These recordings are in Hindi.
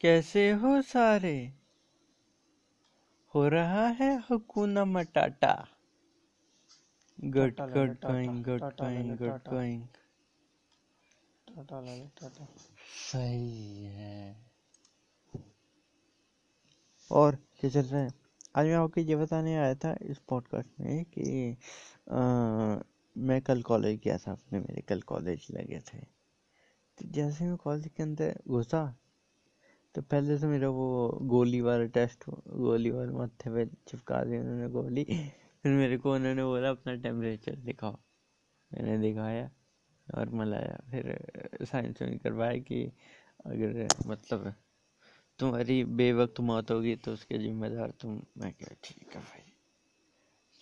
कैसे हो सारे? हो रहा है हुकूना मटाटा गोइंग गोइंग गोइंग टाटा ले ले, टाटा। सही है। और क्या चल रहा है? आज मैं आपको ये बताने आया था इस पॉडकास्ट में कि अ, मैं कल कॉलेज गया था अपने मेरे कल कॉलेज लगे थे। तो जैसे मैं कॉलेज के अंदर घुसा तो पहले तो मेरा वो गोली वाला टेस्ट गोली वाले माथे पे चिपका दी उन्होंने गोली। फिर मेरे को उन्होंने बोला, अपना टेम्परेचर दिखाओ। मैंने दिखाया नॉर्मल आया फिर साइंस में करवाया कि अगर मतलब तुम्हारी बेवक्त मौत होगी तो उसके जिम्मेदार तुम। मैं क्या ठीक है भाई।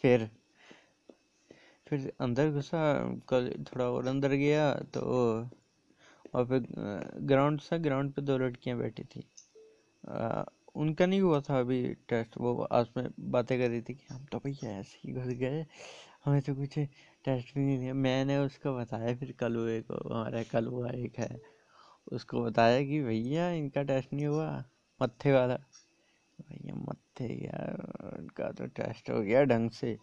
फिर फिर अंदर घुसा, कल थोड़ा और अंदर गया तो और फिर ग्राउंड था ग्राउंड पे दो लड़कियाँ बैठी थी। अ, उनका नहीं हुआ था अभी टेस्ट वो आपस में बातें कर रही थी कि हम तो भैया ऐसे ही घुस गए हमें तो कुछ टेस्ट भी नहीं दिया। मैंने उसको बताया फिर कलुए को हमारा कलुआ एक है उसको बताया कि भैया इनका टेस्ट नहीं हुआ मत्थे वाला। भैया मत्थे यार उनका तो टेस्ट हो गया ढंग से।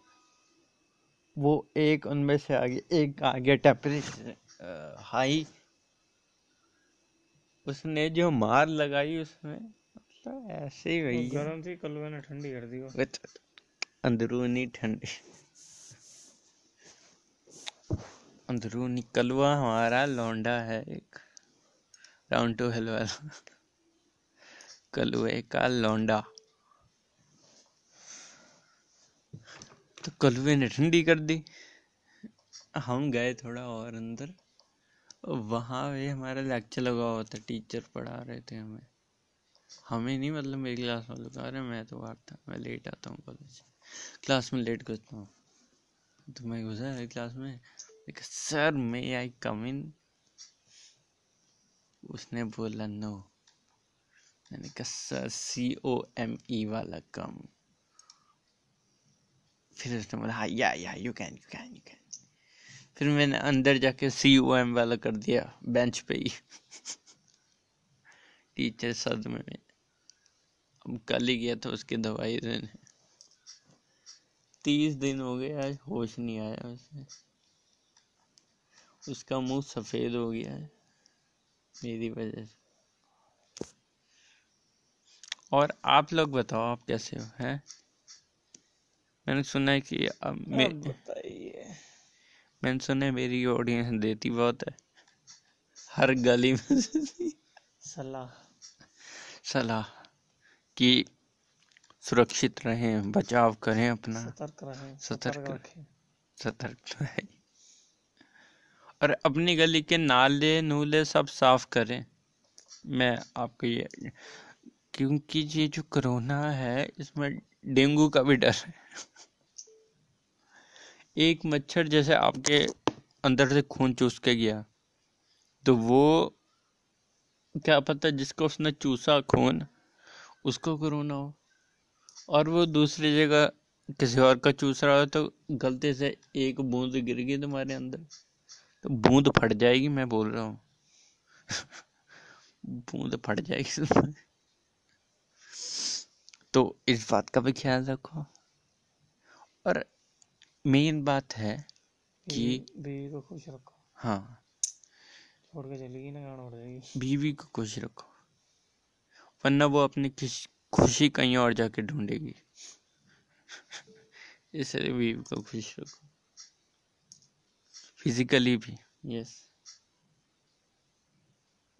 वो एक उनमें से आगे एक आ गया टेम्परेचर हाई उसने जो मार लगाई उसमें मतलब ऐसे ही भैया। गर्म थी कल मैंने ठंडी कर दी वो। अंदरूनी ठंडी। अंदरूनी कलवा हमारा लौंडा है एक। राउंड टू हेल वाला। कलुए का लौंडा। तो कलुए ने ठंडी कर दी। हम गए थोड़ा और अंदर। वहाँ पे हमारा लेक्चर लगा हुआ था टीचर पढ़ा रहे थे हमें। हमें नहीं मतलब मेरी क्लास वालों का, अरे मैं तो बाहर था, मैं लेट आता हूँ कॉलेज क्लास में लेट घुसता हूँ। तो मैं घुसा क्लास में सर मे आई कम इन उसने बोला नो मैंने कहा सर सी ओ एम ई वाला कम। फिर उसने बोला हाँ या you can you can you can फिर मैंने अंदर जाके सी ओ एम वाला कर दिया बेंच पे ही। टीचर सदमे में अब कल ही गया था उसकी दवाई देने। तीस दिन हो गए आज होश नहीं आया उसे। उसका मुँह सफ़ेद हो गया है मेरी वजह से। और आप लोग बताओ आप कैसे हो हैं? मैंने सुना है कि अब मैं मैंने सुना मेरी ऑडियंस देती बहुत है। हर गली में सलाह। सलाह कि सुरक्षित रहें बचाव करें अपना। सतर्क रहें सतर्क सतर्क रहें। रखें। सतर्क रहें और अपनी गली के नाले नूले सब साफ़ करें। मैं आपको ये क्योंकि ये जो कोरोना है इसमें डेंगू का भी डर है। एक मच्छर जैसे आपके अंदर से खून चूस के गया तो वो क्या पता जिसको उसने चूसा खून, उसको कोरोना हो। और वो दूसरी जगह किसी और का चूस रहा हो तो गलती से एक बूंद गिर गई तुम्हारे अंदर। तो बूंद फट जाएगी, मैं बोल रहा हूँ। बूंद फट जाएगी तो इस बात का भी ख्याल रखो। और मेन बात है कि बीवी को खुश रखो। हाँ। छोड़ के चलेगी ना गाना उड़ जाएगी। बीवी को खुश रखो। वरना वो अपनी खुशी कहीं और जाके ढूंढेगी। इसलिए बीवी को खुश रखो। फिजिकली भी यस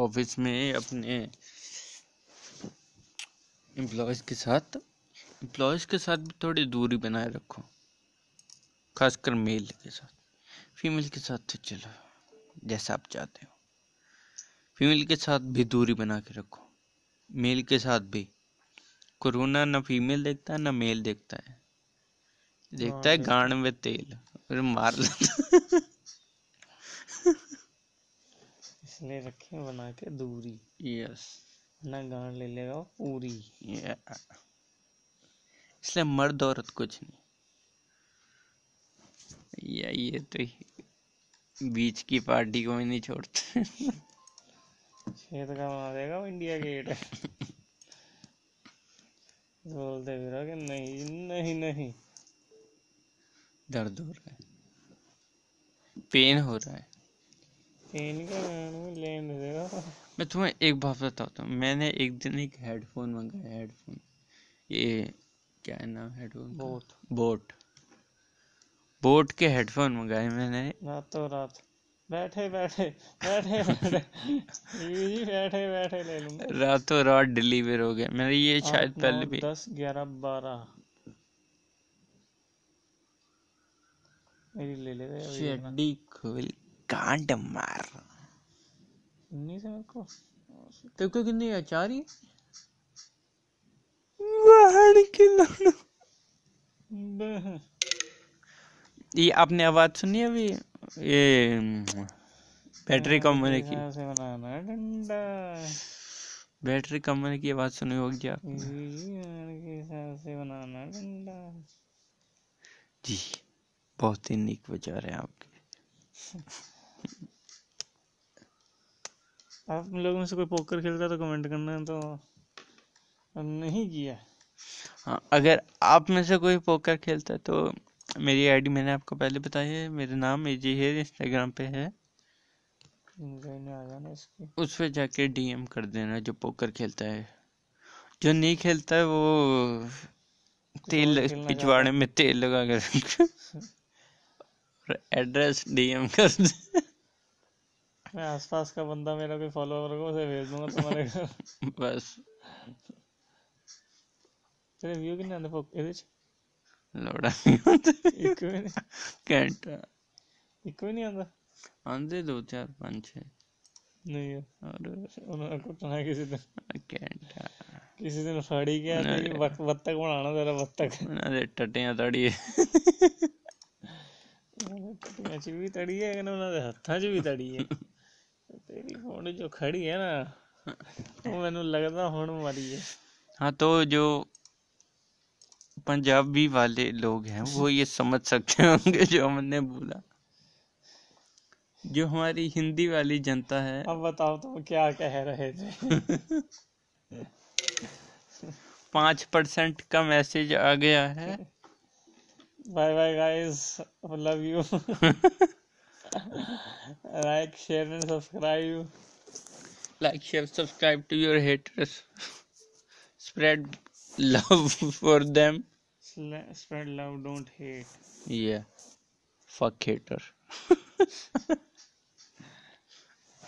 ऑफ़िस में अपने एम्प्लॉयज़ के साथ एम्प्लॉयज़ के साथ भी थोड़ी दूरी बनाए रखो। खासकर मेल के साथ। फीमेल के साथ तो चलो जैसा आप चाहते हो। फीमेल के साथ भी दूरी बना के रखो। मेल के साथ भी। कोरोना ना फीमेल देखता है ना मेल देखता है। देखता है रे। गांड में तेल फिर मार लेता इसलिए रखे बना के दूरी। यस ना गांड ले लेगा वो पूरी। इसलिए मर्द औरत कुछ नहीं। या ये तो ही- बीच की पार्टी को भी नहीं छोड़ते। छेद का बना देगा वो इंडिया गेट। बोलते फिर कि नहीं नहीं नहीं। दर्द हो रहा है। पेन हो रहा है। में लेने देगा मैं तुम्हें एक बात बताता हूँ मैंने एक दिन एक हेडफोन मंगाया हेडफोन ये क्या है नाम हेडफोन? बहुत बोट बोट के हेडफोन मंगाए मैंने। रातों रात। बैठे बैठे बैठे बैठे। बैठे बैठे ले लूँगा। रातों रात डिलीवर हो गया। मैंने ये शायद पहले भी दस ग्यारह बारह। मेरी ले ले खोल। कांड मार। उन्नीस है मेरे को तेरे को कितनी है चार ही? बाहर के लाना ये आपने आवाज़ सुनी अभी? ये बैटरी कम होने की। है बैटरी कम होने की आवाज़ सुनी होगी आप है जी बहुत ही नीक विचार है आपके। आप लोगों में से कोई पोकर खेलता है तो कमेंट करना है तो नहीं किया। हाँ अगर आप में से कोई पोकर खेलता है तो मेरी आईडी मैंने आपको पहले बताई है। मेरा नाम एजी है इंस्टाग्राम पे है। उस पर जाके डीएम कर देना जो पोकर खेलता है। जो नहीं खेलता है वो तेल पिछवाड़े में तेल लगा कर एड्रेस डीएम कर दे। मैं आसपास का बंदा मेरा कोई फॉलोअर को उसे भेज दूंगा तुम्हारे घर बस तेरे व्यू कितने आंदे पोक ਇਹਦੇ ਚ लोड़ा ਇੱਕ ਵੀ ਨਹੀਂ घंटा ਇੱਕ ਵੀ ਨਹੀਂ ਆਂਦਾ आंदे दो चार पाँच छः ਨਹੀਂ ਯਾਰ और ਉਹਨਾਂ ਨੇ ਕੁੱਟਣਾ ਕਿਸੇ ਦਿਨ घंटा ਕਿਸੇ ਦਿਨ ਫੜੀ ਗਿਆ ਤੇ ਬੱਤ- ਬੱਤਖ ਬਣਾਉਣਾ ਤੇਰਾ ਬੱਤਖ उन्होंने टटियां तड़िए ਉਹਨਾਂ ਟੱਟੀਆਂ ਚ ਵੀ ਤੜੀ ਹੈ ਕਹਿੰਦੇ ਉਹਨਾਂ ਦੇ ਹੱਥਾਂ 'ਚ ਵੀ ਤੜੀ ਹੈ ਤੇਰੀ ਫੋਨ ਜੋ ਖੜੀ ਹੈ ਨਾ ਉਹ ਮੈਨੂੰ ਲੱਗਦਾ ਹੁਣ ਮਰੀ ਹੈ हाँ तो जो पंजाबी वाले लोग हैं वो ये समझ सकते होंगे जो हमने बोला जो हमारी हिंदी वाली जनता है अब बताओ तुम क्या कह रहे थे पाँच परसेंट का मैसेज आ गया है bye bye guys love you like share and subscribe like share subscribe to your haters spread love for them spread love don't hate yeah fuck hater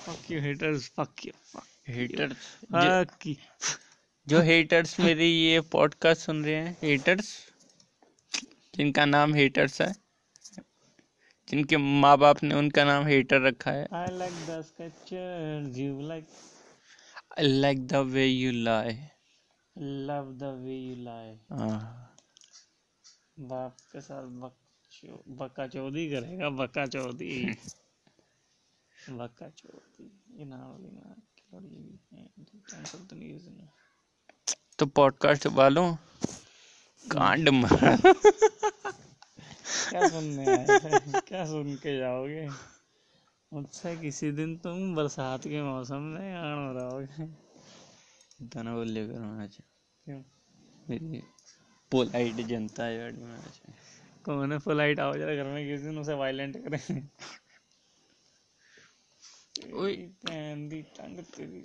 fuck you haters fuck you fuck haters fuck you जो हेटर्स मेरी ये पॉडकास्ट सुन रहे हैं हेटर्स जिनका नाम हेटर्स है जिनके माँ बाप ने उनका नाम हेटर रखा है। I like the sketches you like? I like the way you lie love the way you lie बाप के साथ बक बक्का चौधरी करेगा बक्का चौधरी बक्का चौधरी ये नाम वाली ना खिलाड़ी भी है कैंसिल तो नहीं इसने तो पॉडकास्ट वालों कांड मारा क्या सुनने आए क्या सुन के जाओगे? मुझसे किसी दिन तुम बरसात के मौसम में आन हो रहोगे। इतना बोले करो आज। क्यों? मेरी पोलाइट जनता है बड़ी में आज। कौन है पोलाइट आओ जरा घर में किसी दिन उसे वायलेंट करें। ओए। भैन दी टंग तेरी।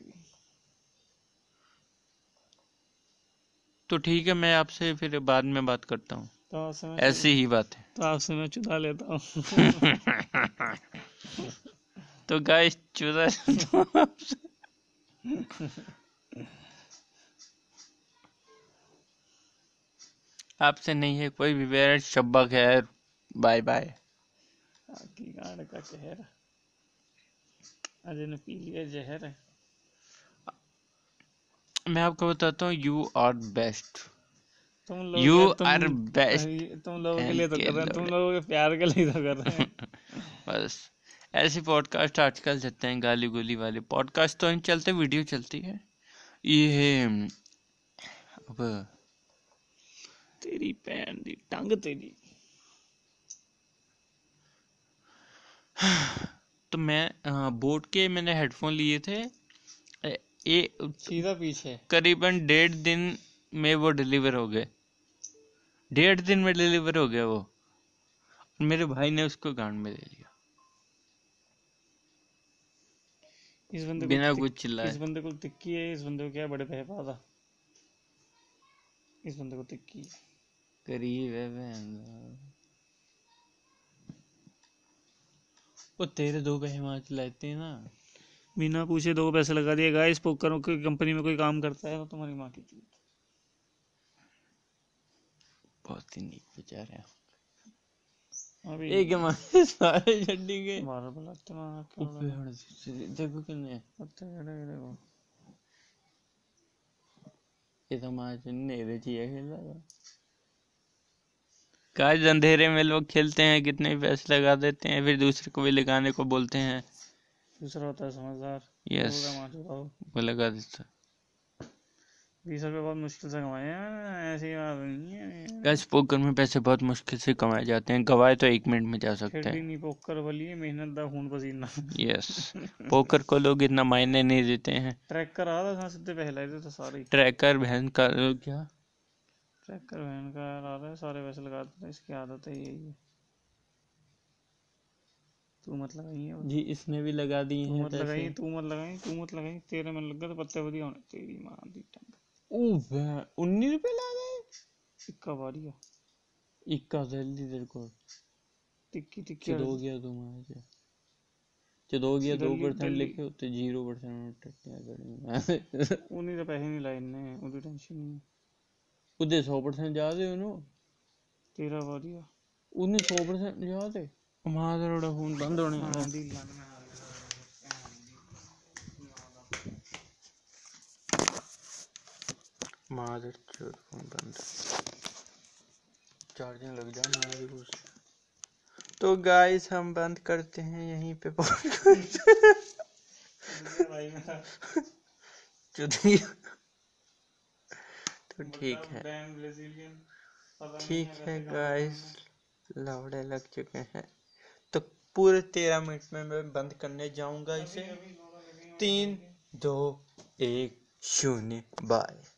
तो ठीक है मैं आपसे फिर बाद में बात करता हूँ। तो आपसे मैं ऐसी ही बात है। तो आपसे मैं चुदा लेता हूँ। तो गाइस चुदा आपसे। नहीं है कोई भी बेर शब्बा खैर बाय बाय की गांड का कहर। अजय ने पी लिया जहर। मैं आपको बताता हूँ यू आर बेस्ट तुम लोग You तुम, are best तुम लोगों के लिए तो कर रहे हैं तुम लोगों के प्यार के लिए तो कर रहे हैं। बस ऐसे पॉडकास्ट आजकल चलते हैं गाली गोली वाले। पॉडकास्ट तो नहीं चलते वीडियो चलती है। ये अब तेरी भैन दी टंग तेरी। तो मैं बोट के मैंने हेडफोन लिए थे। ए- ये सीधा पीछे। करीबन डेढ़ दिन में वो डिलीवर हो गए। डेढ़ दिन में डिलीवर हो गया वो। मेरे भाई ने उसको गांड में दे दिया। इस बंदे को बिना कुछ चिल्लाए। इस बंदे को तिक्की है इस बंदे को क्या बड़े पैसे पाता? इस बंदे को तिक्की है। करीब है बहन। वो तेरे दो पैसे वहाँ चलाते हैं ना। बिना पूछे दो पैसे लगा दिए। गाइस पोकर कोई कंपनी में कोई काम करता है तो तुम्हारी माँ की चूत बहुत ही नीक बेचारे हैं। अभी एक हमारे सारे छड्डी मारो ऊपर हड़ देखो ये तो हमारे नेरे चाहिए खेला था काज अंधेरे में लोग खेलते हैं कितने पैसे लगा देते हैं फिर दूसरे को भी लगाने को बोलते हैं। दूसरा होता है समझदार। यस हो वो लगा देता। बीस रुपए बहुत मुश्किल से कमाए हैं ऐसी बात नहीं है गाइस पोकर में पैसे बहुत मुश्किल से कमाए जाते हैं। गवाए तो एक मिनट में जा सकते हैं। नहीं पोकर वाली है मेहनत दा खून पसीना। यस पोकर को लोग इतना मायने नहीं देते हैं। ट्रैकर आ रहा था सीधे पहले थे तो सारे ट्रैकर बहन का क्या? ट्रैकर वैन का आ रहा है सारे पैसे लगाते थे इसकी आदत है यही है। तू मत लगाई है। जी इसने भी लगा दिए तू मत लगाई तू मत लगाई तू मत लगाई तेरे में लग गया तो पत्ते बढ़िया होने तेरी माँ दी टंग। उन्नीस रुपए ला गए इक्का बारिया इक्का जल्दी तेरे को टिक्की टिक्की चलो गया तुम आज चलो गया दो जल्दी- परसेंट जल्दी। लिखे होते जीरो परसेंट टट्टियां करी उन्हीं तो पैसे नहीं लाए इनने उदी टेंशन नहीं ਉਹਦੇ 100% ਯਾਦ ਹੈ ਉਹਨੂੰ तेरा बारिया ਉਹਨੇ 100% ਯਾਦ ਹੈ ਮਾਂ ਦਾ ਰੋੜਾ ਫੋਨ ਬੰਦ ਹੋਣੇ ਵਾਲਾ हाँ बंद। चार्जिंग लग जाए तो गाइस हम बंद करते हैं यहीं पे तो ठीक है। ठीक है गाइस लवड़े लग चुके हैं। तो पूरे तेरह मिनट में मैं बंद करने जाऊँगा इसे। तीन दो एक शून्य बाय।